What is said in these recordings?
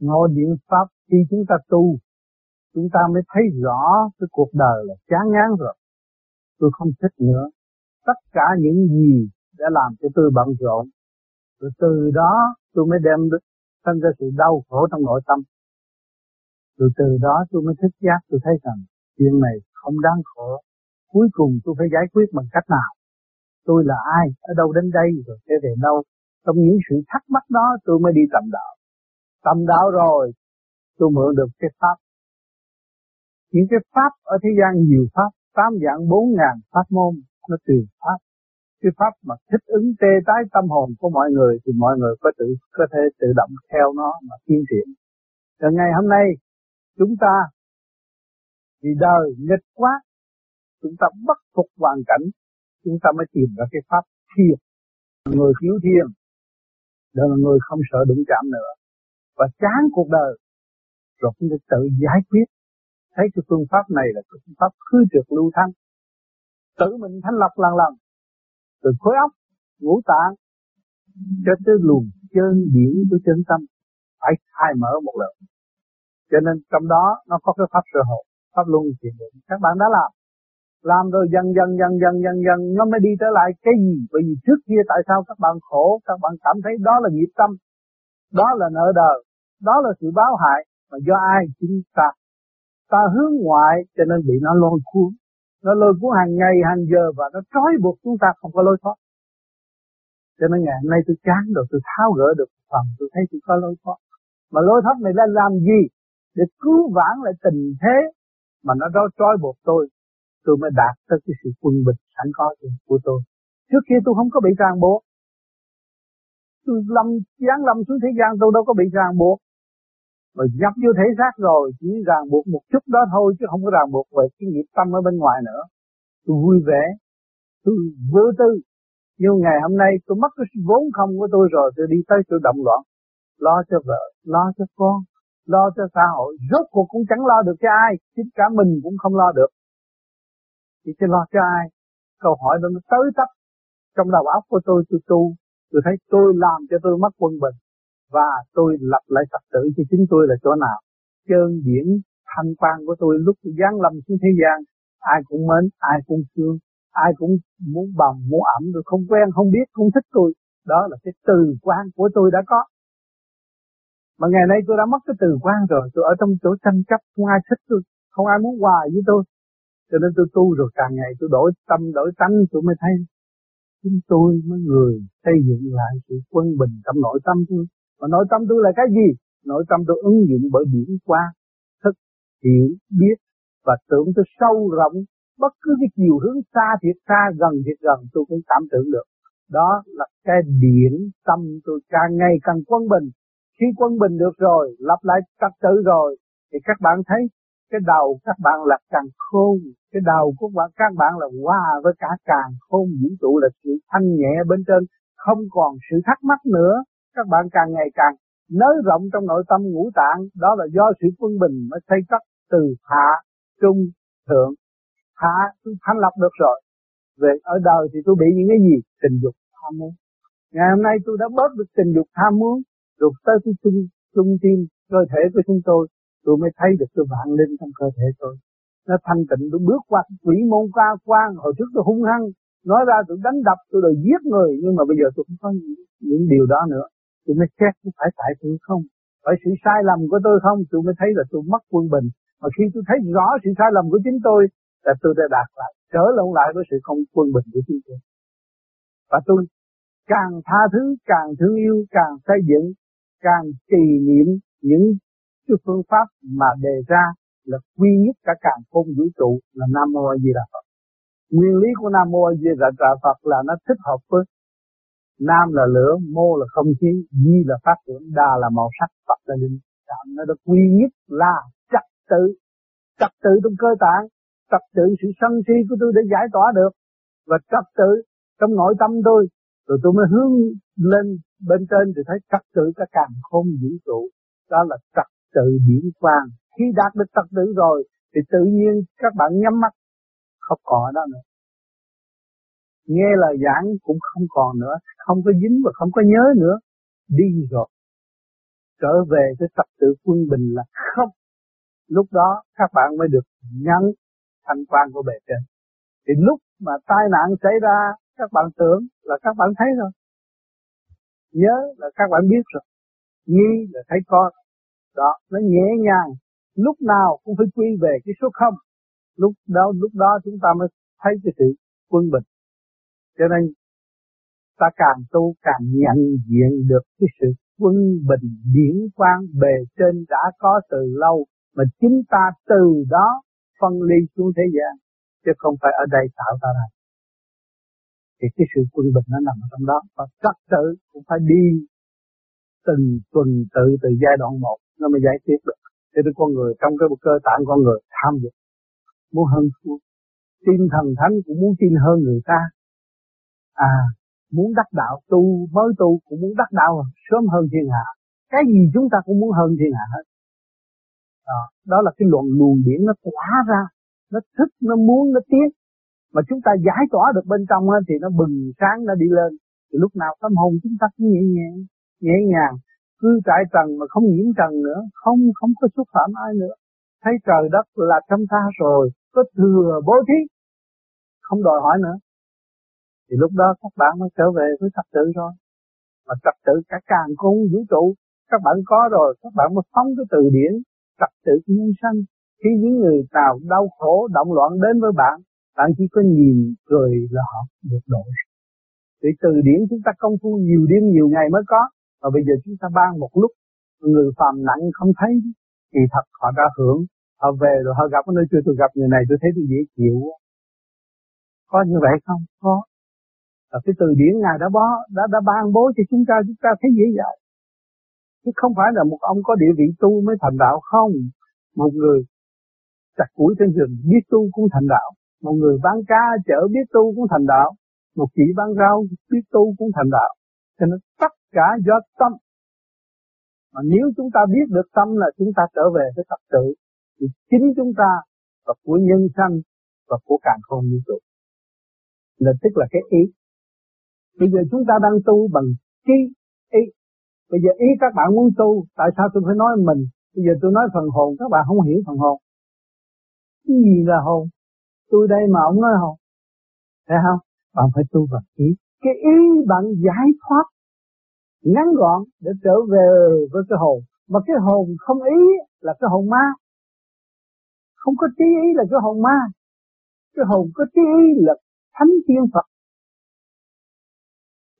ngồi điện pháp khi chúng ta tu, chúng ta mới thấy rõ cái cuộc đời là chán ngán rồi. Tôi không thích nữa. Tất cả những gì đã làm cho tôi bận rộn, rồi từ đó tôi mới đem sinh ra sự đau khổ trong nội tâm. Rồi từ đó tôi mới thức giác, tôi thấy rằng chuyện này không đáng khổ. Cuối cùng tôi phải giải quyết bằng cách nào? Tôi là ai? Ở đâu đến đây? Rồi sẽ về đâu? Trong những sự thắc mắc đó tôi mới đi tầm đạo tâm đạo rồi, tôi mượn được cái pháp. Những cái pháp ở thế gian nhiều pháp, tám dạng bốn ngàn pháp môn, nó tùy pháp. Cái pháp mà thích ứng tê tái tâm hồn của mọi người thì mọi người có tự, có thể tự động theo nó mà tiến triển. Rồi ngày hôm nay, chúng ta vì đời nghịch quá, chúng ta bất phục hoàn cảnh, chúng ta mới tìm ra cái pháp thiền. Người thiếu thiền đó là người không sợ đụng chạm nữa và chán cuộc đời. Rồi chúng ta tự giải quyết. Thấy cái phương pháp này là phương pháp khứ trượt lưu thanh. Tự mình thanh lọc lần lần từ khối óc, ngũ tạng, cho tới luồng chân điển của chân tâm. Phải khai mở một lần. Cho nên trong đó nó có cái pháp sơ hộ pháp luân chuyển định. Các bạn đã làm. Làm rồi dần dần dần dần dần dần nó mới đi trở lại cái gì? Bởi vì trước kia tại sao các bạn khổ, các bạn cảm thấy đó là nghiệp tâm, đó là nợ đời đó là sự báo hại mà do ai chúng ta. Ta hướng ngoại cho nên bị nó lôi cuốn. Nó lôi cuốn hàng ngày, hàng giờ và nó trói buộc chúng ta không có lối thoát. Cho nên ngày hôm nay tôi chán rồi, tôi tháo gỡ được phần, tôi thấy tôi có lối thoát. Mà lối thoát này là làm gì? Để cứu vãn lại tình thế mà nó đó trói buộc tôi tôi mới đạt tới cái sự quân bình sẵn có của tôi. Trước kia tôi không có bị ràng buộc. Tôi lâm, giáng lâm xuống thế gian tôi đâu có bị ràng buộc mà nhập vô thể xác rồi, chỉ ràng buộc một chút đó thôi, chứ không có ràng buộc về cái nghiệp tâm ở bên ngoài nữa. Tôi vui vẻ, tôi vô tư. Nhưng ngày hôm nay tôi mất cái vốn không của tôi rồi, tôi đi tới tôi động loạn. Lo cho vợ, lo cho con, lo cho xã hội. Rốt cuộc cũng chẳng lo được cho ai, chính cả mình cũng không lo được. Thì tôi lo cho ai? Câu hỏi đó nó tới tấp. Trong đầu óc của tôi tôi tu, tôi thấy tôi làm cho tôi mất quân bình và tôi lập lại trật tự cho chính tôi là chỗ nào? Chân điển thanh quan của tôi lúc giáng lâm xuống thế gian, ai cũng mến, ai cũng thương, ai cũng muốn bằng muốn ẩm rồi không quen, không biết, không thích tôi. Đó là cái từ quan của tôi đã có. Mà ngày nay tôi đã mất cái từ quan rồi, tôi ở trong chỗ tranh chấp, không ai thích tôi, không ai muốn hòa với tôi. Cho nên tôi tu rồi, càng ngày tôi đổi tâm, đổi tánh, tôi mới thấy chúng tôi mới người xây dựng lại sự quân bình trong nội tâm tôi mà nội tâm tôi là cái gì? Nội tâm tôi ứng dụng bởi điển qua thức, hiểu, biết và tưởng tôi sâu rộng. Bất cứ cái chiều hướng xa thiệt, xa gần thiệt gần, tôi cũng cảm tưởng được. Đó là cái điển tâm tôi càng ngày càng quân bình. Khi quân bình được rồi, lặp lại trật tự rồi, thì các bạn thấy cái đầu các bạn là càng khôn. Cái đầu của bạn, các bạn là hòa với cả càng khôn. Vũ trụ là sự thanh nhẹ bên trên, không còn sự thắc mắc nữa các bạn càng ngày càng nới rộng trong nội tâm ngũ tạng. Đó là do sự quân bình mới xây cất từ hạ trung thượng. Hạ tôi thanh lập được rồi. Về ở đời thì tôi bị những cái gì? Tình dục tham muốn. Ngày hôm nay tôi đã bớt được tình dục tham muốn. Rồi tới cái trung trung tim cơ thể của chúng tôi tôi mới thấy được tôi vạn linh trong cơ thể tôi. Nó thanh tịnh tôi bước qua quỷ môn ca quan hồi trước tôi hung hăng nói ra tôi đánh đập tôi đòi giết người. Nhưng mà bây giờ tôi không có những, những điều đó nữa tôi mới xét có phải tại tôi không. Phải sự sai lầm của tôi không tôi mới thấy là tôi mất quân bình. Mà khi tôi thấy rõ sự sai lầm của chính tôi, là tôi đã đạt lại, trở lộn lại với sự không quân bình của chính tôi. Và tôi càng tha thứ, càng thương yêu, càng xây dựng, càng trì niệm những cái phương pháp mà đề ra là quy nhất cả càng khôn vũ trụ là Nam Mô A Di Đà Phật. Nguyên lý của Nam Mô A Di Đà Phật là nó thích hợp với Nam là lửa, mô là không khí, di là phát triển, đa là màu sắc, Phật là linh. Nó được quy nhất là trật tự, trật tự trong cơ tạng, trật tự sự sân si của tôi để giải tỏa được, và trật tự trong nội tâm tôi, rồi tôi mới hướng lên bên trên thì thấy trật tự cả càng không vũ trụ, đó là trật tự điển quang. Khi đạt được trật tự rồi, thì tự nhiên các bạn nhắm mắt, không còn đó nữa nghe lời giảng cũng không còn nữa, không có dính và không có nhớ nữa. Đi rồi. Trở về cái tập tự quân bình là không. Lúc đó các bạn mới được nhắn thành quan của bề trên. Thì lúc mà tai nạn xảy ra, các bạn tưởng là các bạn thấy rồi. Nhớ là các bạn biết rồi. Nghi là thấy con đó, nó nhẹ nhàng. Lúc nào cũng phải quy về cái số không. Lúc đó lúc đó chúng ta mới thấy cái sự quân bình cho nên, ta càng tu càng nhận diện được cái sự quân bình điển quang bề trên đã có từ lâu, mà chính ta từ đó phân ly xuống thế gian, chứ không phải ở đây tạo ra này thì cái sự quân bình nó nằm ở trong đó, và trật tự cũng phải đi từng tuần tự từ giai đoạn một, nó mới giải quyết được. Cho nên con người trong cái cơ tạng con người tham dục, muốn hơn thua. Tin thần thánh cũng muốn tin hơn người ta à muốn đắc đạo tu mới tu cũng muốn đắc đạo sớm hơn thiên hạ. Cái gì chúng ta cũng muốn hơn thiên hạ hết. Đó, đó là cái luận luồng điển nó tỏa ra nó thích nó muốn nó tiến. Mà chúng ta giải tỏa được bên trong thì nó bừng sáng nó đi lên. Thì lúc nào tâm hồn chúng ta cũng nhẹ nhàng nhẹ nhàng. Cứ trải trần mà không nhiễm trần nữa không không có xúc phạm ai nữa. Thấy trời đất là trong ta rồi có thừa bố thí. Không đòi hỏi nữa thì lúc đó các bạn mới trở về với thật tự rồi. Mà trật tự cả càng cung vũ trụ, các bạn có rồi, các bạn mới phóng cái từ điển trật tự nhân sanh. Khi những người nào đau khổ, động loạn đến với bạn bạn chỉ có nhìn cười là họ được đổi. Vì từ điển chúng ta công phu nhiều đêm nhiều ngày mới có. Và bây giờ chúng ta ban một lúc, người phàm nặng không thấy, thì thật họ đã hưởng. Họ về rồi, họ gặp nơi chưa tôi gặp người này, tôi thấy tôi dễ chịu có như vậy không? Có và cái từ điển ngài đã bó, đã đã ban bố cho chúng ta chúng ta thấy dễ dàng. Chứ không phải là một ông có địa vị tu mới thành đạo không? Một người chặt củi trên rừng biết tu cũng thành đạo. Một người bán cá chở biết tu cũng thành đạo. Một chị bán rau biết tu cũng thành đạo. Cho nên tất cả do tâm. Mà nếu chúng ta biết được tâm là chúng ta trở về với tập tự thì chính chúng ta và của nhân sanh và của càng không vũ trụ là tức là cái ý bây giờ chúng ta đang tu bằng trí, ý. Bây giờ ý các bạn muốn tu, tại sao tôi phải nói mình? Bây giờ tôi nói phần hồn, các bạn không hiểu phần hồn. Cái gì là hồn? Tôi đây mà ông nói hồn. Thấy không? Bạn phải tu bằng ý. Cái ý bạn giải thoát, ngắn gọn để trở về với cái hồn. Mà cái hồn không ý là cái hồn ma. Không có trí ý là cái hồn ma. Cái hồn có trí ý là thánh tiên phật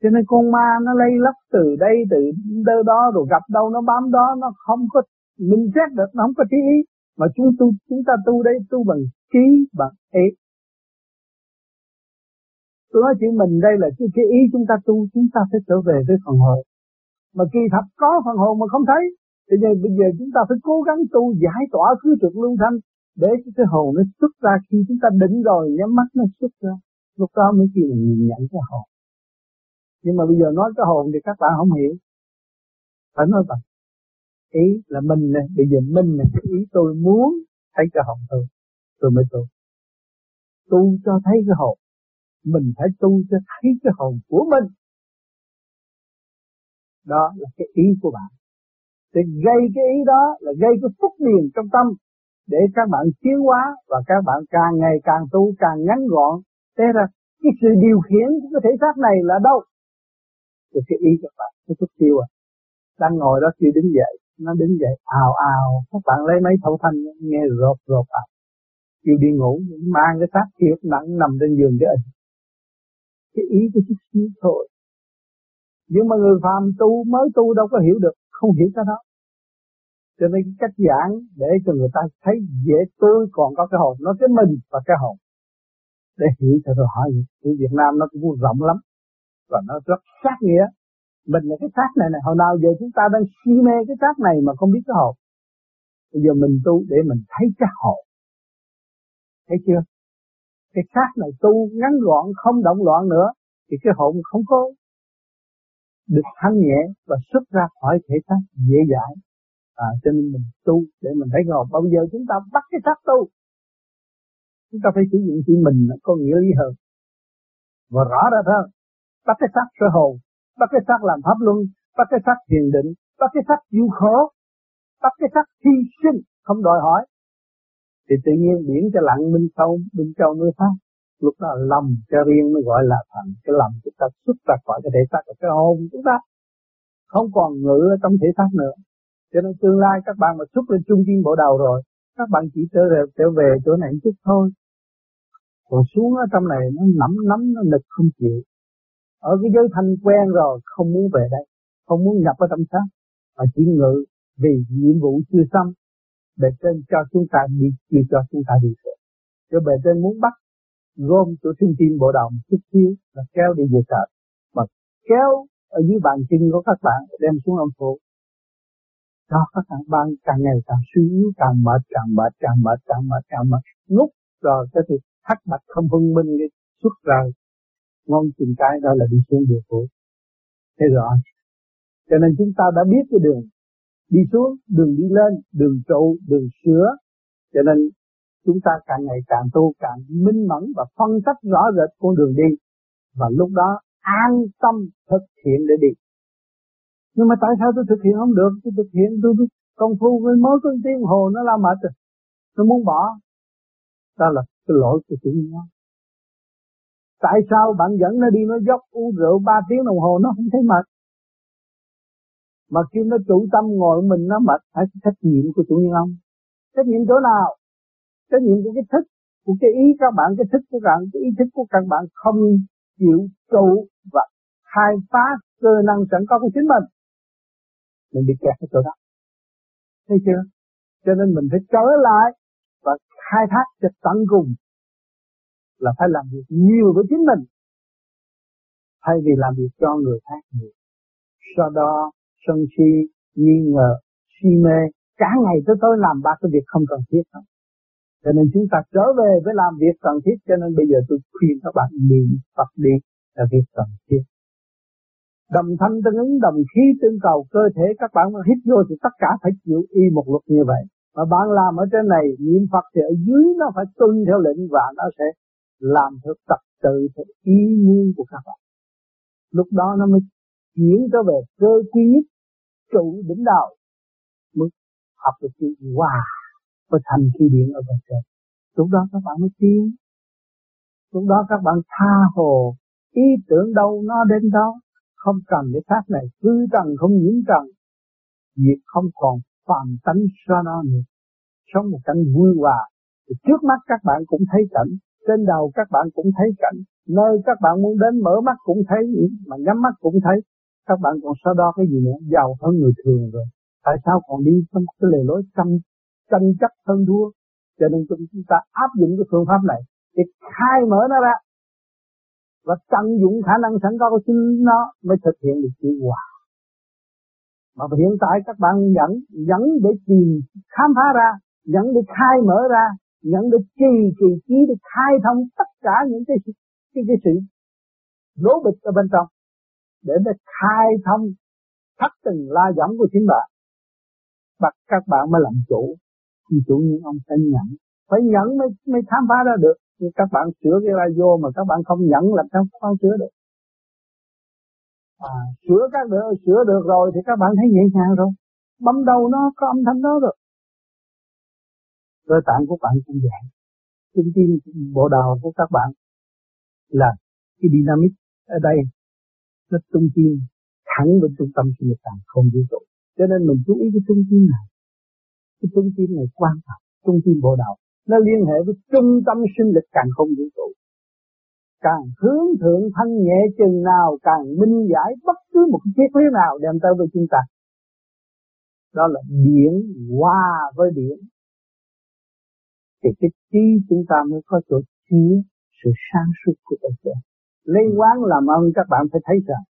cho nên con ma nó lây lắc từ đây từ đâu đó rồi gặp đâu nó bám đó nó không có minh xét được nó không có trí ý. Mà chúng tu chúng ta tu đây tu bằng trí bằng ý tôi nói chuyện mình đây là cái, cái ý chúng ta tu chúng ta phải trở về với phần hồn mà kỳ thật có phần hồn mà không thấy thì giờ, bây giờ chúng ta phải cố gắng tu giải tỏa khứ trực lưu thanh để cái hồn nó xuất ra. Khi chúng ta định rồi nhắm mắt nó xuất ra lúc đó mới kêu nhìn nhận cái hồn nhưng mà bây giờ nói cái hồn thì các bạn không hiểu. Phải nói bằng ý là mình nè, bây giờ mình nè, cái ý tôi muốn thấy cái hồn tôi tôi mới tu. Tu cho thấy cái hồn. Mình phải tu cho thấy cái hồn của mình. Đó là cái ý của bạn. Thì gây cái ý đó là gây cái phúc điền trong tâm để các bạn tiến hóa và các bạn càng ngày càng tu càng ngắn gọn. Thế ra cái sự điều khiển của cái thể xác này là đâu? Thì cái ý các bạn, cái chút tiêu à. Đang ngồi đó kêu đứng dậy, nó đứng dậy ào ào. Các bạn lấy máy thấu thanh, nghe rột rột à. Kêu đi ngủ, mang cái xác thiệt nặng nằm trên giường để ảnh cái ý của chút xíu thôi. Nhưng mà người phàm tu, mới tu đâu có hiểu được, không hiểu cái đó. Cho nên cái cách giảng để cho người ta thấy dễ tôi còn có cái hồn, nó cái mình và cái hồn. Để hiểu cho tôi hỏi ở Việt Nam nó cũng rộng lắm và nó rất sát nghĩa. Mình là cái xác này này hồi nào giờ chúng ta đang si mê cái xác này mà không biết cái hồn? Bây giờ mình tu để mình thấy cái hồn. Thấy chưa? Cái xác này tu ngắn gọn không động loạn nữa thì cái hồn không có được thanh nhẹ và xuất ra khỏi thể xác dễ dãi. À, cho nên mình tu để mình thấy hồn. Bao giờ chúng ta bắt cái xác tu. Chúng ta phải sử dụng chữ mình có nghĩa lý hơn. Và rõ ra hơn bắt cái xác sơ hồn bắt cái xác làm pháp luân bắt cái xác thiền định bắt cái sắc chịu khổ bắt cái sắc hy sinh, không đòi hỏi. Thì tự nhiên biển cho lặng bên sâu, bên châu mới phát lúc đó lầm cho riêng mới gọi là thành cái lầm chúng ta xuất ra khỏi cái thể xác của cái hồn chúng ta. Không còn ngự ở trong thể xác nữa. Cho nên tương lai các bạn mà xuất lên trung tâm bộ đầu rồi, các bạn chỉ trở về trở về chỗ này chút thôi. Còn xuống ở trong này nó nắm nắm, nó nực không chịu ở cái giới thanh quen rồi, không muốn về đây, không muốn nhập ở tâm xác mà chỉ ngự vì nhiệm vụ chưa xong, bề trên cho chúng ta đi chưa cho chúng ta đi về. Cho bề trên muốn bắt, gom chỗ trung tim bộ đồng chút xíu là kéo đi về trời mà kéo ở dưới bàn chân của các bạn, đem xuống âm phủ cho các bạn càng ngày càng suy yếu, càng mệt càng mệt càng mệt càng mệt càng mệt. Ngút rồi cái thì thắt bạch không phân minh, cái xuất ra ngon chừng cái đó là đi xuống địa phủ thấy rõ cho nên chúng ta đã biết cái đường đi xuống đường đi lên đường trụ đường sửa. Cho nên chúng ta càng ngày càng tu càng minh mẫn và phân tích rõ rệt con đường đi. Và lúc đó an tâm thực hiện để đi. Nhưng mà tại sao tôi thực hiện không được? Tôi thực hiện tôi, tôi công phu với mối con tiếng hồ nó la mệt rồi. Tôi muốn bỏ. Đó là cái lỗi của chúng nó tại sao bạn dẫn nó đi nó dốc, uống rượu ba tiếng đồng hồ nó không thấy mệt? Mà khi nó chủ tâm ngồi mình, nó mệt, phải trách nhiệm của chủ nhân ông. Trách nhiệm chỗ nào? Trách nhiệm của cái thức, của cái ý các bạn, cái thức của bạn, cái ý thức của các bạn không chịu trụ và khai phá cơ năng sẵn có của chính mình. Mình bị kẹt ở chỗ đó. Thấy chưa? Cho nên mình phải trở lại và khai thác cho tận cùng là phải làm việc nhiều với chính mình, thay vì làm việc cho người khác nhiều. Sau đó, sân si, nghi ngờ, si mê, cả ngày tới tối làm ba cái việc không cần thiết không cho nên chúng ta trở về với làm việc cần thiết, cho nên bây giờ tôi khuyên các bạn niệm Phật đi, là việc cần thiết. Đồng thanh tương ứng, đồng khí tương cầu, cơ thể các bạn mà hít vô thì tất cả phải chịu y một luật như vậy. Mà bạn làm ở trên này, niệm Phật thì ở dưới nó phải tuân theo lệnh và nó sẽ làm theo trật tự theo ý muốn của các bạn. Lúc đó nó mới chuyển trở về cơ duy nhất trụ đỉnh đạo mới học được chữ hòa và thành khí điện ở bên trên. Lúc đó các bạn mới tiến. Lúc đó các bạn tha hồ, ý tưởng đâu nó đến đó, không cần cái pháp này, cứ trần không nhiễm trần việc không còn phàm tánh cho nó nữa. Sống một cảnh vui hòa. Thì trước mắt các bạn cũng thấy cảnh trên đầu các bạn cũng thấy cảnh. Nơi các bạn muốn đến mở mắt cũng thấy, mà nhắm mắt cũng thấy. Các bạn còn so đo cái gì nữa? Giàu hơn người thường rồi. Tại sao còn đi trong cái lề lối tranh tranh chấp hơn thua? Cho nên chúng ta áp dụng cái phương pháp này để khai mở nó ra. Và tận dụng khả năng sẵn có của chính nó mới thực hiện được chữ hòa mà hiện tại các bạn dẫn dẫn để tìm, khám phá ra dẫn để khai mở ra nhận được trì kỳ trí để khai thông tất cả những cái cái, cái sự lố bịch ở bên trong để để khai thông thắt từng la dẫn của chính bạn. Và các bạn mới làm chủ thì chủ nhân ông phải nhận. Phải nhận mới mới khám phá ra được. Nhưng các bạn sửa cái radio mà các bạn không nhận là các không sửa được. À, sửa các được sửa được rồi thì các bạn thấy nhẹ nhàng rồi. Bấm đầu nó có âm thanh đó rồi cơ tạng của bạn cũng vậy. Trung tim bộ đầu của các bạn là cái dynamic ở đây. Nó trung tim thẳng bên trung tâm sinh lực tạng không vũ trụ. Cho nên mình chú ý cái trung tim này. Cái trung tim này quan trọng. Trung tim bộ đầu nó liên hệ với trung tâm sinh lực càng không vũ trụ. Càng hướng thượng thanh nhẹ chừng nào, càng minh giải bất cứ một cái triết lý nào đem tới với chúng ta. Đó là điện hòa với điện thì cái trí chúng ta mới có chỗ chứa sự sáng suốt của tự trên lấy quán làm ơn các bạn phải thấy rằng,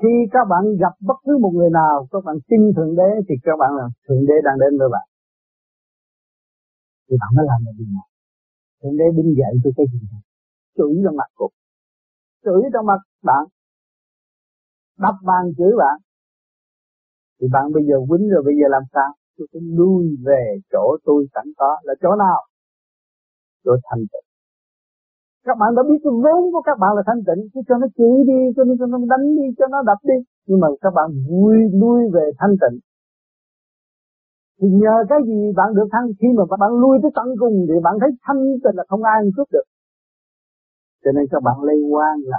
khi các bạn gặp bất cứ một người nào, các bạn tin thượng đế thì các bạn là thượng đế đang đến với bạn. Thì bạn mới làm được gì nào thượng đế đứng dậy tôi cái gì này? Chửi trong mặt cục chửi trong mặt bạn. Đập bàn chửi bạn thì bạn bây giờ quýnh rồi bây giờ làm sao? Tôi phải lui về chỗ tôi sẵn có. Là chỗ nào? Chỗ thanh tịnh. Các bạn đã biết cái vốn của các bạn là thanh tịnh. Cứ cho nó chửi đi cho nó, cho nó đánh đi cho nó đập đi. Nhưng mà các bạn vui lui về thanh tịnh. Thì nhờ cái gì bạn được thanh khi mà bạn lui tới tận cùng thì bạn thấy thanh tịnh là không ai cướp được. Cho nên các bạn lây quan là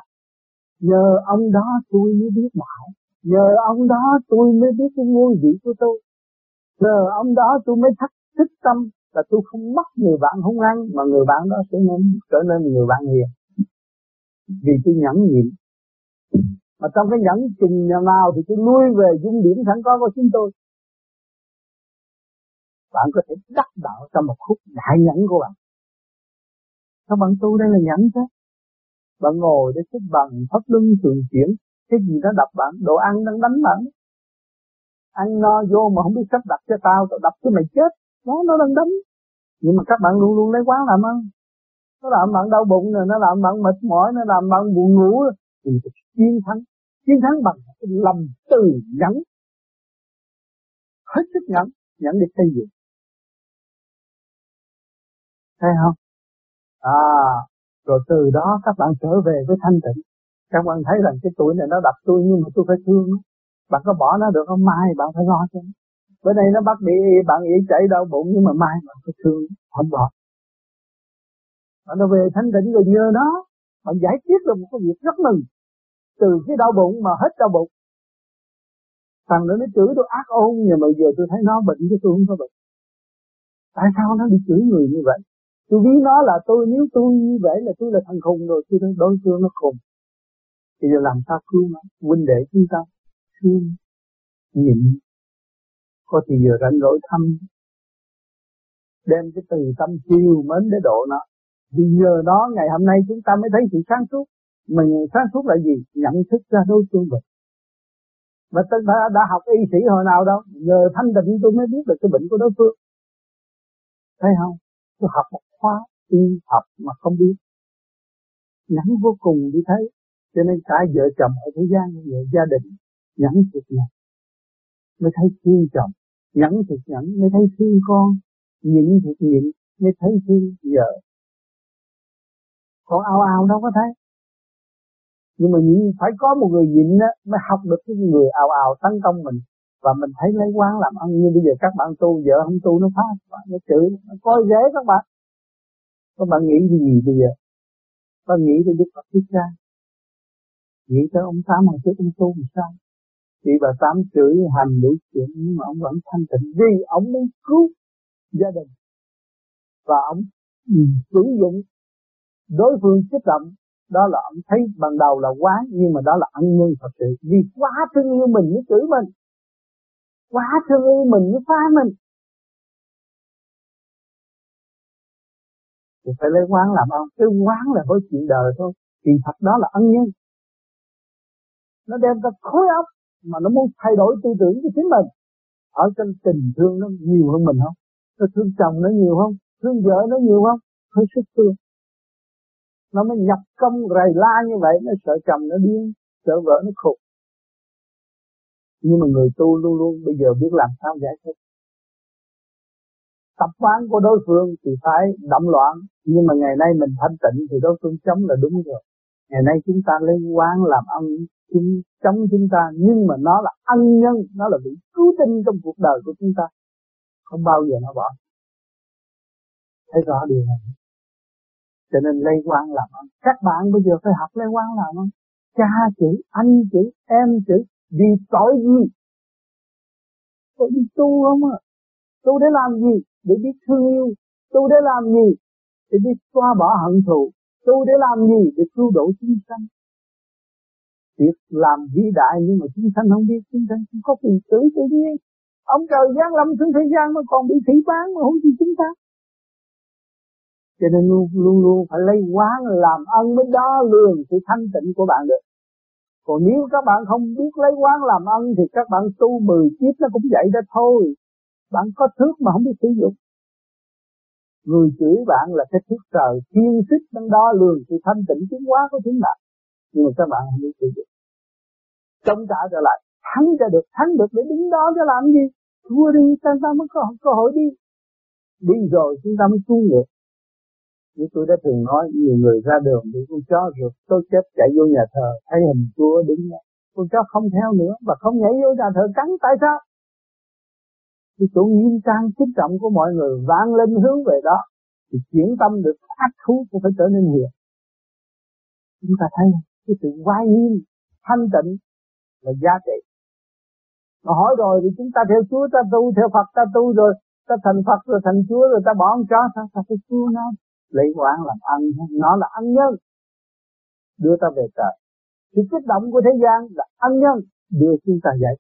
nhờ ông đó tôi mới biết đạo nhờ ông đó tôi mới biết cái ngôi vị của tôi. Nhờ ông đó tôi mới thắt thích tâm là tôi không mất người bạn hung hăng mà người bạn đó sẽ nên trở nên người bạn hiền. Vì tôi nhẫn nhịn. Mà trong cái nhẫn chừng nào thì tôi nuôi về dung điểm sẵn có của chúng tôi. Bạn có thể đắc đạo trong một khúc đại nhẫn của bạn. Các bạn tu đây là nhẫn chứ bạn ngồi để xếp bằng pháp luân thường chuyển cái gì nó đập bạn? Đồ ăn đang đánh bạn. Ăn no vô mà không biết cách đập cho tao tao đập cho mày chết. Nó nó đang đánh. Nhưng mà các bạn luôn luôn lấy quán làm ăn. Nó làm bạn đau bụng rồi nó làm bạn mệt mỏi, nó làm bạn buồn ngủ. Thì chiến thắng. Chiến thắng bằng cái lòng từ nhẫn hết sức nhẫn nhẫn để xây dựng thấy không? À rồi từ đó các bạn trở về với thanh tịnh các bạn thấy rằng cái tuổi này nó đập tôi nhưng mà tôi phải thương bạn có bỏ nó được không? Mai bạn phải lo cho bữa nay nó bắt bị bạn ý chảy đau bụng nhưng mà mai bạn phải thương không bỏ. Bạn nó về thanh tịnh rồi nhờ nó. Bạn giải quyết được một cái việc rất mừng. Từ cái đau bụng mà hết đau bụng. Thằng nữa nó chửi tôi ác ôn, nhưng mà giờ tôi thấy nó bệnh chứ tôi không có bệnh. Tại sao nó đi chửi người như vậy? Tôi biết nó là tôi, nếu tôi như vậy là tôi là thằng khùng rồi, tôi đối phương nó khùng thì giờ làm sao cứu nó? Huynh đệ chúng ta thương nhịn. Có thì giờ rảnh rỗi thăm đem cái từ tâm chiều mến để độ nó. Vì nhờ đó ngày hôm nay chúng ta mới thấy sự sáng suốt. Mà sáng suốt là gì? Nhận thức ra đối phương vật mà tôi đã, đã học y sĩ hồi nào đâu? Nhờ thanh định tôi mới biết được cái bệnh của đối phương. Thấy không? Tôi học một khóa y học mà không biết. Ngắn vô cùng đi thấy cho nên cả vợ chồng ở thế gian, vợ gia đình nhẫn thiệt nhẫn mới thấy thương chồng. Nhẫn thiệt nhẫn, mới thấy thương con. Nhịn thiệt nhịn, mới thấy thương vợ. Còn ao ao đâu có thấy. Nhưng mà nhịn, phải có một người nhịn á, mới học được cái người ào ào tấn công mình. Và mình thấy lấy quán làm ăn như bây giờ các bạn tu, vợ không tu nó phá nó chửi, nó coi dễ các bạn. Các bạn nghĩ gì bây giờ? Các bạn nghĩ tới Đức Phật Thích Ca nghĩ tới ông Tám hồi trước ông tu làm sao? Vì bà Tám chửi hành đủ chuyện nhưng mà ông vẫn thanh tịnh vì ông muốn cứu gia đình. Và ông sử dụng đối phương kích động. Đó là ông thấy ban đầu là quá, nhưng mà đó là ân nhân thật sự. Vì quá thương yêu mình mới chửi mình. Quá thương yêu mình mới phá mình. Thì phải lấy quán làm ông. Cái quán là với chuyện đời thôi. Thì thật đó là ân nhân nó đem ra khối óc mà nó muốn thay đổi tư tưởng của chính mình. Ở trong tình thương nó nhiều hơn mình không? Nó thương chồng nó nhiều không? Thương vợ nó nhiều không? Hơi sức thương. Nó mới nhập công rầy la như vậy, nó sợ chồng nó điên, sợ vợ nó khục nhưng mà người tu luôn luôn bây giờ biết làm sao giải thích. Tập quán của đối phương thì phải động loạn, nhưng mà ngày nay mình thanh tịnh thì đối phương chống là đúng rồi ngày nay chúng ta lấy quán làm ân chúng, chống chúng ta, nhưng mà nó là ân nhân, nó là vị cứu tinh trong cuộc đời của chúng ta. Không bao giờ nó bỏ. Thấy rõ điều này. Cho nên lấy quan làm ơn các bạn bây giờ phải học lấy quan làm ơn cha chữ, anh chữ, em chữ, vì tội gì? Tôi đi tu không à tu để làm gì? Để biết thương yêu. Tu để làm gì? Để biết xóa bỏ hận thù tu để làm gì để cứu độ chúng sanh? Việc làm vĩ đại nhưng mà chúng sanh không biết, chúng sanh không có quyền tử tự nhiên. Ông trời giáng lâm xuống thế gian mà còn bị thủy bán mà không gì chúng ta. Cho nên luôn luôn luôn phải lấy quán làm ân mới đo lường sự thanh tịnh của bạn được. Còn nếu các bạn không biết lấy quán làm ân thì các bạn tu 10 kiếp nó cũng vậy đó thôi. Bạn có thước mà không biết sử dụng người chửi bạn là cái thước trời thiên thích đang đo lường sự thanh tịnh tiến hóa của chính bạn nhưng mà các bạn không biết sử dụng chống trả trở lại. Thắng cho được, thắng được để đứng đó cho làm gì? Thua đi sao ta mới có cơ hội đi? Đi rồi chúng ta mới xuống được. Như tôi đã thường nói, nhiều người ra đường bị con chó rượt, tôi chết chạy vô nhà thờ, thấy hình chúa đứng đó. Con chó không theo nữa và không nhảy vô nhà thờ cắn, tại sao? Thì chỗ nghiêm trang kích trọng của mọi người vang lên hướng về đó, thì chuyển tâm được ác thú cũng phải trở nên hiền. Chúng ta thấy cái sự quay nghiêm, thanh tịnh là giá trị. Mà hỏi rồi thì chúng ta theo Chúa, ta tu theo Phật, ta tu rồi, ta thành Phật rồi, thành Chúa rồi, ta bỏ con chó sao ta phải cứu nó lấy quán làm ăn, nó là ăn nhân, đưa ta về trời. Sự kích động của thế gian là ăn nhân, đưa chúng ta dậy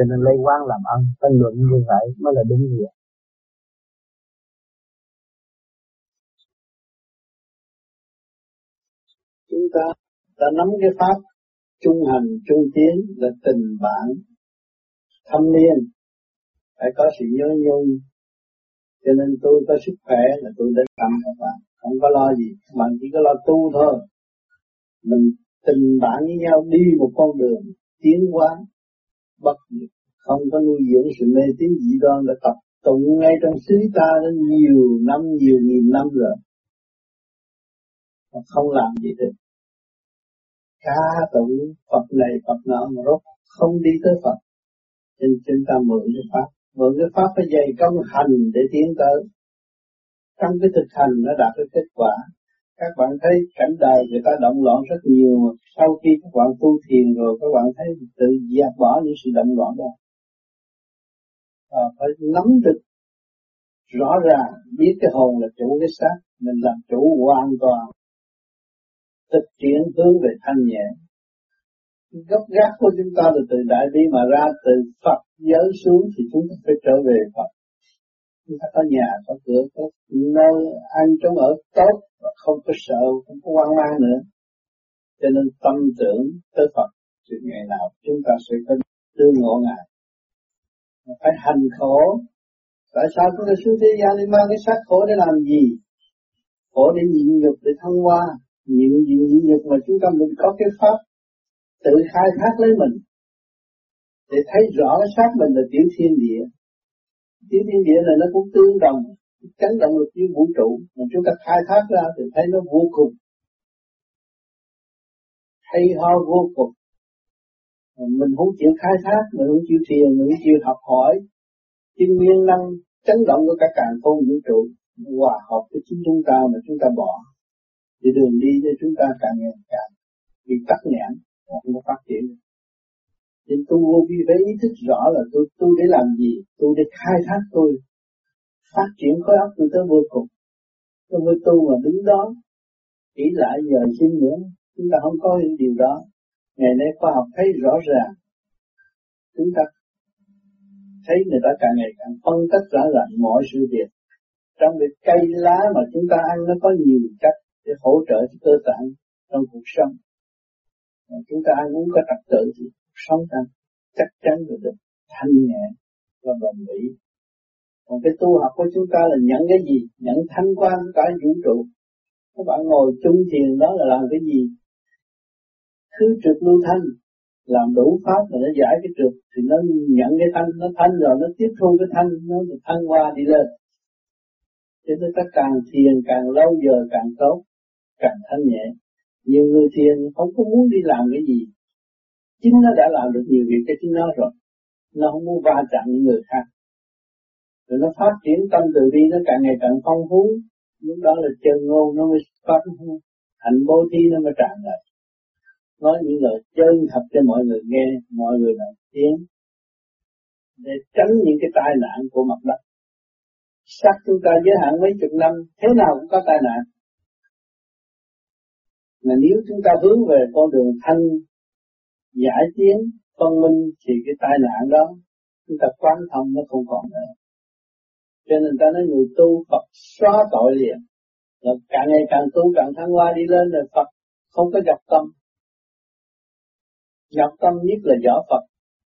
cho nên lấy quan làm ăn tranh luận như vậy mới là đúng việc chúng ta đã nắm cái pháp trung hành, trung tiến là tình bạn thâm niên. Phải có sự nhớ nhung. Cho nên tôi có sức khỏe là tôi đến thăm các bạn. Không có lo gì. Các bạn chỉ có lo tu thôi. Mình tình bạn với nhau đi một con đường tiến hóa bất diệt, không có nuôi dưỡng sự mê tín dị đoan đã tập tụng. Ngay trong xứ ta đã nhiều năm, nhiều nghìn năm rồi. Mà không làm gì được. Ca tụng Phật này, Phật nọ mà rốt, không đi tới Phật. Nên chúng ta mượn cái pháp. Mượn cái pháp phải dày công hành để tiến tới. Trong cái thực hành nó đạt được kết quả các bạn thấy cảnh đời người ta động loạn rất nhiều sau khi các bạn tu thiền rồi các bạn thấy tự dẹp bỏ những sự động loạn đó. À, phải nắm được rõ ràng biết cái hồn là chủ cái xác mình làm chủ hoàn toàn. Thực triển hướng về thanh nhẹ. Gốc gác của chúng ta là từ đại bi mà ra từ Phật giới xuống thì chúng ta phải trở về Phật chúng ta có nhà có cửa, có nơi ăn trốn ở tốt và không có sợ, không có hoang mang nữa. Cho nên tâm tưởng tới Phật, thì ngày nào chúng ta sẽ có tương ngộ ngài. Phải hành khổ. Tại sao chúng ta xuống thế gian đi mang cái xác khổ để làm gì? Khổ để nhịn nhục, để thăng hoa. Nhịn nhịn nhịn nhục mà chúng ta mình có cái pháp, tự khai thác lấy mình. Để thấy rõ cái xác mình là tiểu thiên địa. Tiếng thiên địa này nó cũng tương đồng, chấn động lực với vũ trụ. Mà chúng ta khai thác ra thì thấy nó vô cùng. Hay ho vô cùng. Mình không chịu khai thác, mình không chịu thiền, mình không chịu học hỏi. Chính nguyên năng chấn động của cả càng không vũ trụ, hòa hợp với chính chúng ta mà chúng ta bỏ. Thì đường đi cho chúng ta càng ngày càng bị tắc nghẽn và không có phát triển thì tu vô vi phải ý thức rõ là tôi tu để làm gì? Tôi để khai thác tôi. Phát triển khối óc tôi tới vô cùng. Tôi mới tu mà đứng đó chỉ lại giờ xin nữa. Chúng ta không có những điều đó. Ngày nay khoa học thấy rõ ràng. Chúng ta thấy người ta càng ngày càng phân tích rõ ràng mọi sự việc. Trong việc cây lá mà chúng ta ăn, nó có nhiều cách để hỗ trợ cho cơ tạng trong cuộc sống. Mà chúng ta ăn uống có trật tự thì sống ta chắc chắn là được thanh nhẹ và bền bỉ còn cái tu học của chúng ta là nhận cái gì? Nhận thanh quan cả vũ trụ. Các bạn ngồi chung thiền đó là làm cái gì? Thứ trực lưu thanh, làm đủ pháp rồi nó giải cái trực, thì nó nhận cái thanh, nó thanh rồi nó tiếp thu cái thanh, nó thanh qua đi lên. Cho nên ta càng thiền càng lâu giờ càng tốt, càng thanh nhẹ. Nhiều người thiền không có muốn đi làm cái gì chính nó đã làm được nhiều việc cho chính nó rồi. Nó không muốn va chạm những người khác. Rồi nó phát triển tâm từ bi, nó càng ngày càng phong phú. Lúc đó là chân ngôn nó mới phát hạnh bố thí nó mới tràn lại nói những lời chân thật cho mọi người nghe, mọi người lại tiếng để tránh những cái tai nạn của mặt đất. Sắc chúng ta giới hạn mấy chục năm, thế nào cũng có tai nạn. Mà nếu chúng ta hướng về con đường thanh giải tiến phân minh thì cái tai nạn đó, chúng ta quan thông nó không còn nữa. Cho nên ta nói người tu Phật xóa tội liền. Là càng ngày càng tu, càng thăng hoa đi lên rồi Phật không có dọc tâm. Nhập tâm nhất là rõ Phật,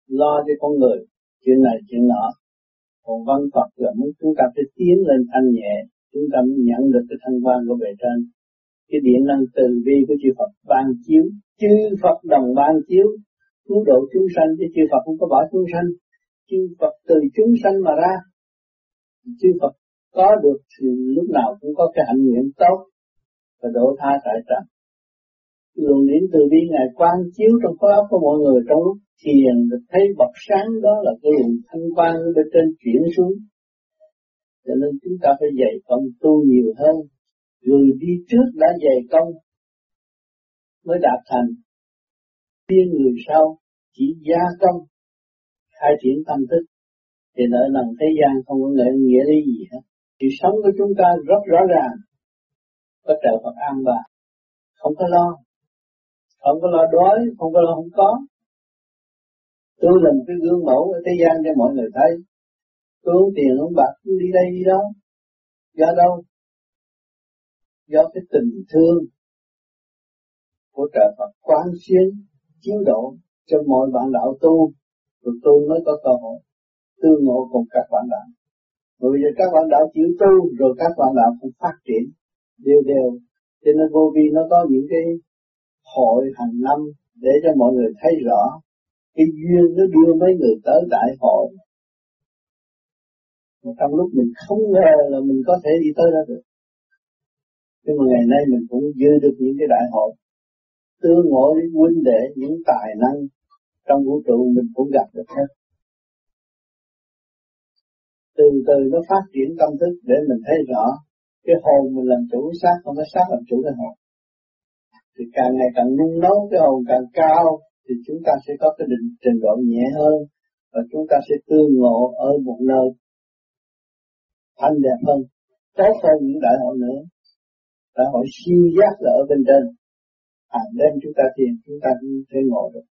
lo cho con người, chuyện này, chuyện nọ. Còn văn Phật là muốn chúng ta phải tiến lên thanh nhẹ, chúng ta mới nhận được cái thanh quan của bề trên cái điện năng từ bi của chư Phật ban chiếu. Chư Phật đồng ban chiếu, cứu độ chúng sanh, chứ chư Phật không có bỏ chúng sanh. Chư Phật từ chúng sanh mà ra. Chư Phật có được thì lúc nào cũng có cái hạnh nguyện tốt và độ tha tại trần. Luồng điển từ bi ngài quan chiếu trong khối óc của mọi người trong lúc thiền, được thấy bậc sáng đó là cái luồng thanh quan bên trên chuyển xuống. Cho nên chúng ta phải dạy công tu nhiều hơn người đi trước đã dày công mới đạt thành. Tiên người sau chỉ gia công khai triển tâm thức. Thì nợ nần thế gian không có nghĩa, nghĩa lý gì hết. Thì sống của chúng ta rất rõ ràng. Có trợ Phật an và không có lo. Không có lo đói không có lo không có. Tôi là một cái gương mẫu ở thế gian cho mọi người thấy. Tôi không tiền không bạc đi đây đi đó. Do đâu? Do cái tình thương của trời Phật quán xuyến, chiếu độ cho mọi bạn đạo tu, rồi tôi mới có cơ hội tương ngộ cùng các bạn đạo. Rồi giờ các bạn đạo chịu tu, rồi các bạn đạo cũng phát triển đều đều. Cho nên vô vi nó có những cái hội hàng năm để cho mọi người thấy rõ cái duyên nó đưa mấy người tới đại hội. Mà trong lúc mình không ngờ là mình có thể đi tới đó được nhưng mà ngày nay mình cũng dư được những cái đại hội. Tương ngộ với huynh đệ, những tài năng trong vũ trụ mình cũng gặp được hết. Từ từ nó phát triển tâm thức để mình thấy rõ cái hồn mình làm chủ xác không phải xác làm chủ cái hồn. Thì càng ngày càng nung nấu cái hồn càng cao, thì chúng ta sẽ có cái định trình độ nhẹ hơn và chúng ta sẽ tương ngộ ở một nơi thanh đẹp hơn. Tốt hơn những đại hội nữa đại hội siêu giác là ở bên trên. Hàng đêm chúng ta thiền, chúng ta cũng thể ngộ được.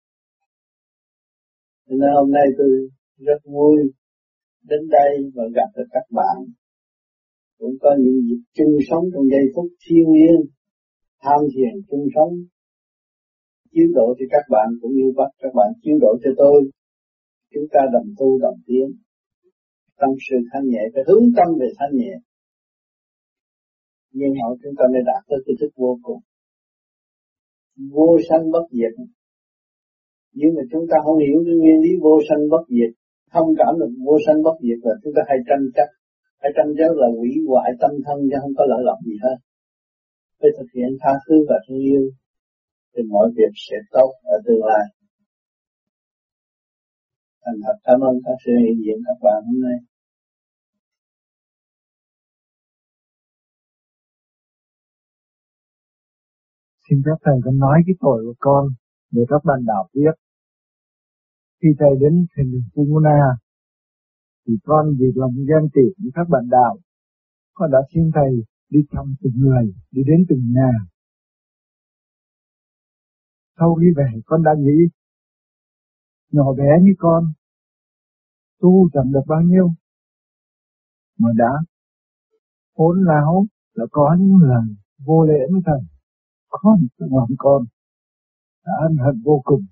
Nên hôm nay tôi rất vui đến đây và gặp được các bạn. Cũng có những dịp chung sống trong giây phút thiên liêng, tham thiền chung sống. Chiếu độ cho các bạn cũng như bắt các bạn chiếu độ cho tôi. Chúng ta đồng tu đồng tiến. Tâm sự thanh nhẹ, phải hướng tâm về thanh nhẹ nhưng họ chúng ta mới đạt tới cái thức vô cùng. Vô sanh bất diệt. Nhưng mà chúng ta không hiểu cái nguyên lý vô sanh bất diệt. Không cảm được vô sanh bất diệt là chúng ta hay tranh chấp. Hay tranh chấp là hủy hoại tâm thân chứ không có lợi lộc gì hết. Phải thực hiện tha thứ và thương yêu, thì mọi việc sẽ tốt ở tương lai. Thành thật, cảm ơn các sự hiện diện các bạn hôm nay. Xin phép Thầy con nói cái tội của con để các bạn đạo biết. Khi Thầy đến thiền đường Pumuna, thì con vì lòng ghen tị với các bạn đạo, con đã xin Thầy đi thăm từng người, đi đến từng nhà. Sau khi về con đã nghĩ, nhỏ bé như con, tu chẳng được bao nhiêu, mà đã hỗn láo là có những lần vô lễ với Thầy con cái ngọn con đã ân hận vô cùng.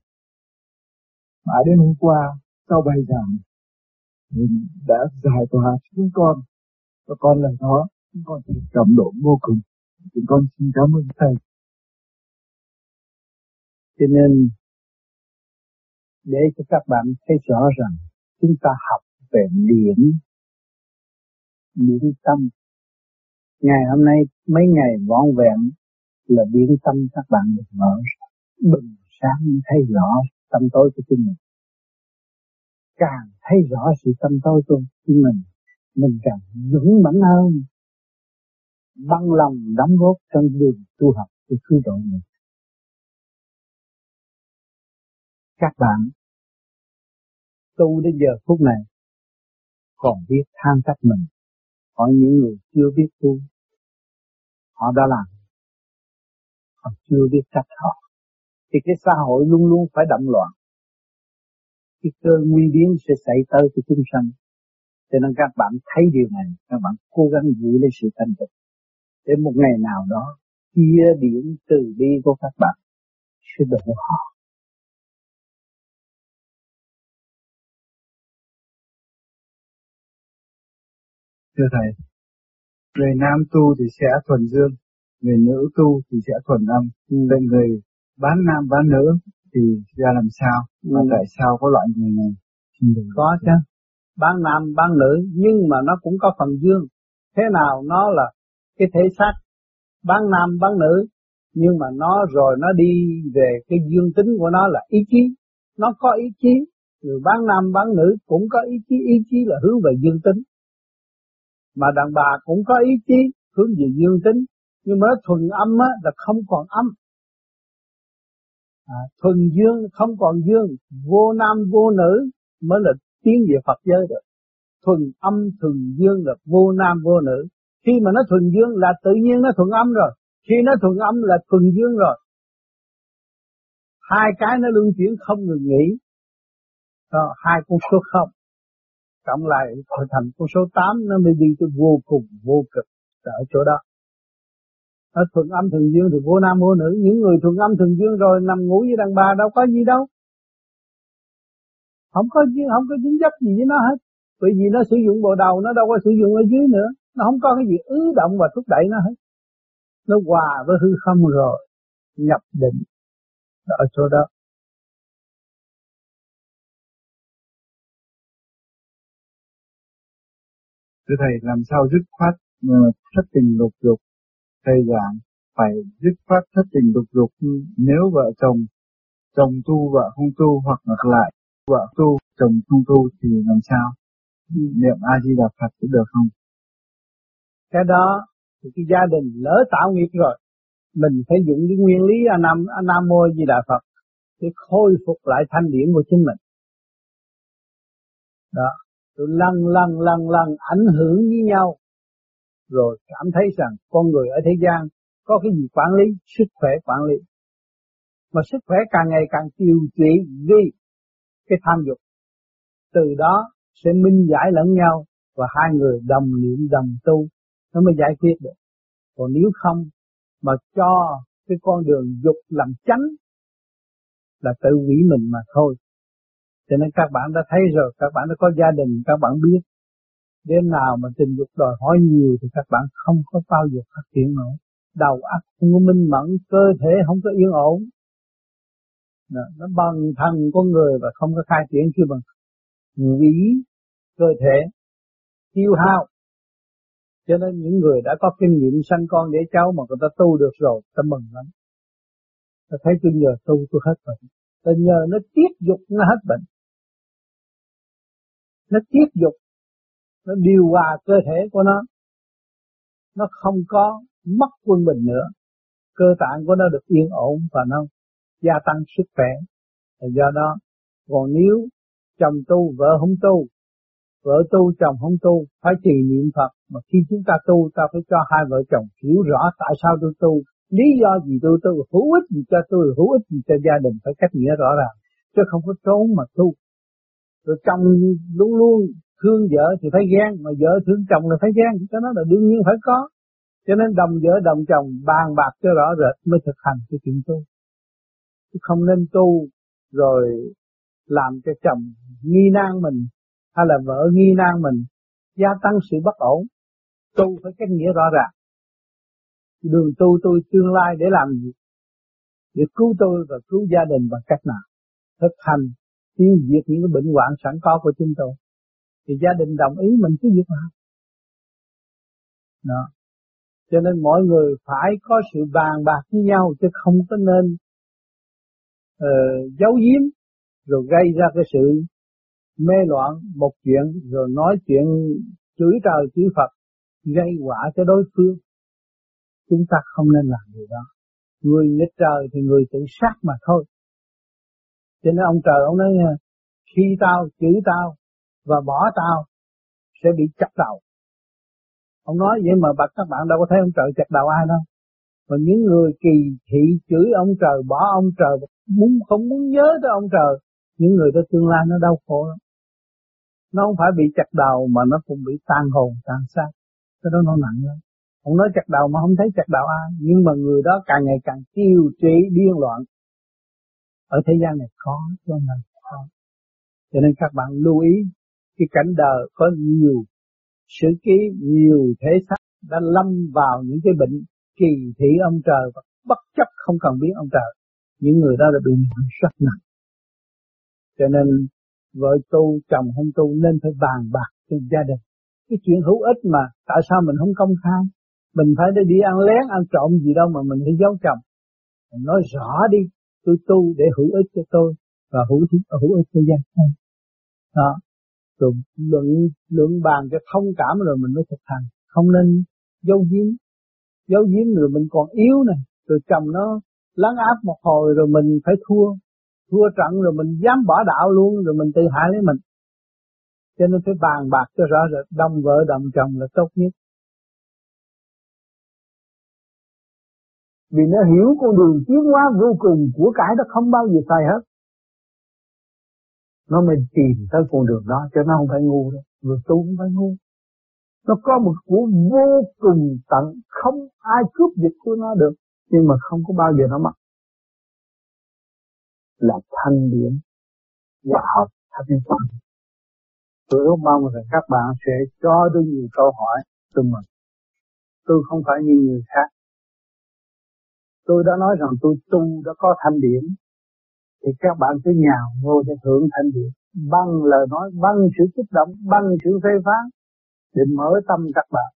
Mà đến hôm qua, sau bài giảng, mình đã giải tỏa chúng con, và con lần đó, chúng con thì cảm động vô cùng. Chúng con xin cảm ơn Thầy. Cho nên, để cho các bạn thấy rõ rằng, chúng ta học về điển, điển tâm. Ngày hôm nay, mấy ngày vọn vẹn, là biến tâm các bạn được mở bừng sáng thấy rõ tâm tối của chính mình. Càng thấy rõ sự tâm tối của chính mình mình càng vững mạnh hơn. Băng lòng đóng góp trong đường tu học của cứu độ mình. Các bạn tu đến giờ phút này còn biết than trách mình. Hỏi những người chưa biết tu, họ đã làm còn chưa biết cách họ thì cái xã hội luôn luôn phải động loạn. Cái cơ nguy biến sẽ xảy tới cho chúng sanh. Cho nên các bạn thấy điều này, các bạn cố gắng giữ lấy sự thanh tịnh. Để một ngày nào đó, chia điểm từ bi của các bạn sẽ độ họ. Thưa thầy, người nam tu thì sẽ thuần dương người nữ tu thì sẽ thuần âm ừ. bên người bán nam bán nữ thì ra làm sao ừ. và tại sao có loại người này? Có chứ. Bán nam bán nữ nhưng mà nó cũng có phần dương. Thế nào nó là cái thể xác? Bán nam bán nữ nhưng mà nó rồi nó đi về cái dương tính của nó là ý chí. Nó có ý chí người bán nam bán nữ cũng có ý chí. Ý chí là hướng về dương tính. Mà đàn bà cũng có ý chí hướng về dương tính nhưng mà nó thuần âm á, là không còn âm. À, thuần dương không còn dương vô nam vô nữ mới là tiến về Phật giới được thuần âm thuần dương là vô nam vô nữ. Khi mà nó thuần dương là tự nhiên nó thuần âm rồi. Khi nó thuần âm là thuần dương rồi. Hai cái nó luân chuyển không ngừng nghỉ. Đó, hai con số không. Cộng lại thành con số 8 nó mới đi tới vô cùng vô cực ở chỗ đó ở thuận âm thường dương thì vô nam vô nữ. Những người thuận âm thường dương rồi nằm ngủ với đàn bà đâu có gì đâu. Không có không có dính dấp gì với nó hết. Bởi vì nó sử dụng bộ đầu nó đâu có sử dụng ở dưới nữa. Nó không có cái gì ứ động và thúc đẩy nó hết. Nó hòa với hư không rồi nhập định ở chỗ đó. Thưa Thầy, làm sao dứt khoát ờ, thất tình lục dục? Thầy giảng phải dứt khoát thất tình lục dục nếu vợ chồng, chồng tu vợ không tu hoặc ngược lại, vợ tu, chồng không tu thì làm sao? Niệm A-di-đà Phật cũng được không? Cái đó thì cái gia đình lỡ tạo nghiệp rồi, mình phải dùng cái nguyên lý A Nam A Nam Mô Di Đà Phật để khôi phục lại thanh điển của chính mình. Đó, rồi lần lần lần lần ảnh hưởng với nhau rồi cảm thấy rằng con người ở thế gian có cái gì quản lý? Sức khỏe quản lý. Mà sức khỏe càng ngày càng tiêu trị vì cái tham dục. Từ đó sẽ minh giải lẫn nhau và hai người đồng niệm đồng tu. Nó mới giải quyết được. Còn nếu không mà cho cái con đường dục làm chánh là tự hủy mình mà thôi. Cho nên các bạn đã thấy rồi, các bạn đã có gia đình, các bạn biết. Đêm nào mà tình dục đòi hỏi nhiều thì các bạn không có bao giờ phát triển nổi. Đầu óc không có minh mẫn, cơ thể không có yên ổn. Đó, nó bằng thần con người và không có khai triển khi bằng hủy cơ thể, tiêu hao. Cho nên những người đã có kinh nghiệm sanh con để cháu mà người ta tu được rồi, ta mừng lắm. Ta thấy tôi nhờ tu tôi hết bệnh. Ta nhờ nó tiết dục nó hết bệnh nó tiếp dục nó điều hòa cơ thể của nó. Nó không có mất quân bình nữa. Cơ tạng của nó được yên ổn và nó gia tăng sức khỏe. Và do đó, còn nếu chồng tu, vợ không tu, vợ tu, chồng không tu, phải trì niệm Phật. Mà khi chúng ta tu, ta phải cho hai vợ chồng hiểu rõ tại sao tôi tu, lý do gì tôi tu, hữu ích gì cho tôi, hữu ích gì cho gia đình, phải cách nghĩa rõ ràng. Chứ không có trốn mà tu. Rồi chồng luôn luôn thương vợ thì phải ghen, mà vợ thương chồng là phải ghen. Cho nó là đương nhiên phải có. Cho nên đồng vợ, đồng chồng bàn bạc cho rõ rệt mới thực hành cái chuyện tu. Chứ không nên tu rồi làm cho chồng nghi nan mình, hay là vợ nghi nan mình, gia tăng sự bất ổn. Tu phải cách nghĩa rõ ràng. Đường tu tôi tương lai để làm gì? Để cứu tôi và cứu gia đình bằng cách nào? Thực hành, tiêu diệt những cái bệnh hoạn sẵn có của chúng tôi thì gia đình đồng ý mình cứ việc làm. Đó. Cho nên mọi người phải có sự bàn bạc với nhau chứ không có nên uh, giấu giếm rồi gây ra cái sự mê loạn một chuyện rồi nói chuyện chửi trời chửi Phật gây quả cho đối phương. Chúng ta không nên làm điều đó. Người nghịch trời thì người tự sát mà thôi. Cho nên ông trời ông nói khi tao chửi tao và bỏ tao sẽ bị chặt đầu. Ông nói vậy mà bạch các bạn đâu có thấy ông trời chặt đầu ai đâu. Mà những người kỳ thị chửi ông trời, bỏ ông trời, muốn không muốn nhớ tới ông trời, những người đó tương lai nó đau khổ lắm. Nó không phải bị chặt đầu mà nó cũng bị tan hồn, tan xác. Cái đó nó nặng lắm. Ông nói chặt đầu mà không thấy chặt đầu ai, nhưng mà người đó càng ngày càng tiêu trí, điên loạn. Ở thế gian này khó, cho nên khó. Cho nên các bạn lưu ý cái cảnh đời có nhiều sự ký, nhiều thể xác đã lâm vào những cái bệnh kỳ thị ông trời và bất chấp không cần biết ông trời. Những người đó là bị bệnh rất nặng. Cho nên vợ tu, chồng không tu nên phải bàn bạc trong gia đình. Cái chuyện hữu ích mà tại sao mình không công khai? Mình phải đi ăn lén ăn trộm gì đâu mà mình phải giấu chồng. Mình nói rõ đi tôi tu để hữu ích cho tôi và hữu ích hữu ích cho gia đình. Đó rồi luận luận bàn cho thông cảm rồi mình mới thực hành. Không nên giấu giếm. Giấu giếm rồi mình còn yếu này. Rồi chồng nó lấn áp một hồi rồi mình phải thua. Thua trận rồi mình dám bỏ đạo luôn, rồi mình tự hại lấy mình. Cho nên phải bàn bạc cho rõ rệt, đồng vợ, đồng chồng là tốt nhất. Vì nó hiểu con đường tiến hóa vô cùng của cải đó không bao giờ sai hết nó mới tìm tới con đường đó cho nó không phải ngu đâu. Người tu không phải ngu. Nó có một của vô cùng tận, không ai cướp giật của nó được, nhưng mà không có bao giờ nó mất. Là thanh điển và học thanh văn. Tôi rất mong rằng các bạn sẽ cho tôi nhiều câu hỏi tôi mừng tôi không phải như người khác. Tôi đã nói rằng tôi tu đã có thanh điển thì các bạn cứ nhào vô cho thượng thanh điện bằng lời nói, bằng sự kích động, bằng sự phê phán, để mở tâm các bạn.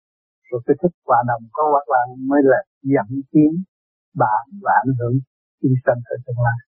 Rồi cái thức hòa đồng có các bạn mới là dẫn tiến, bạn và ảnh hưởng, chúng sanh ở tương lai.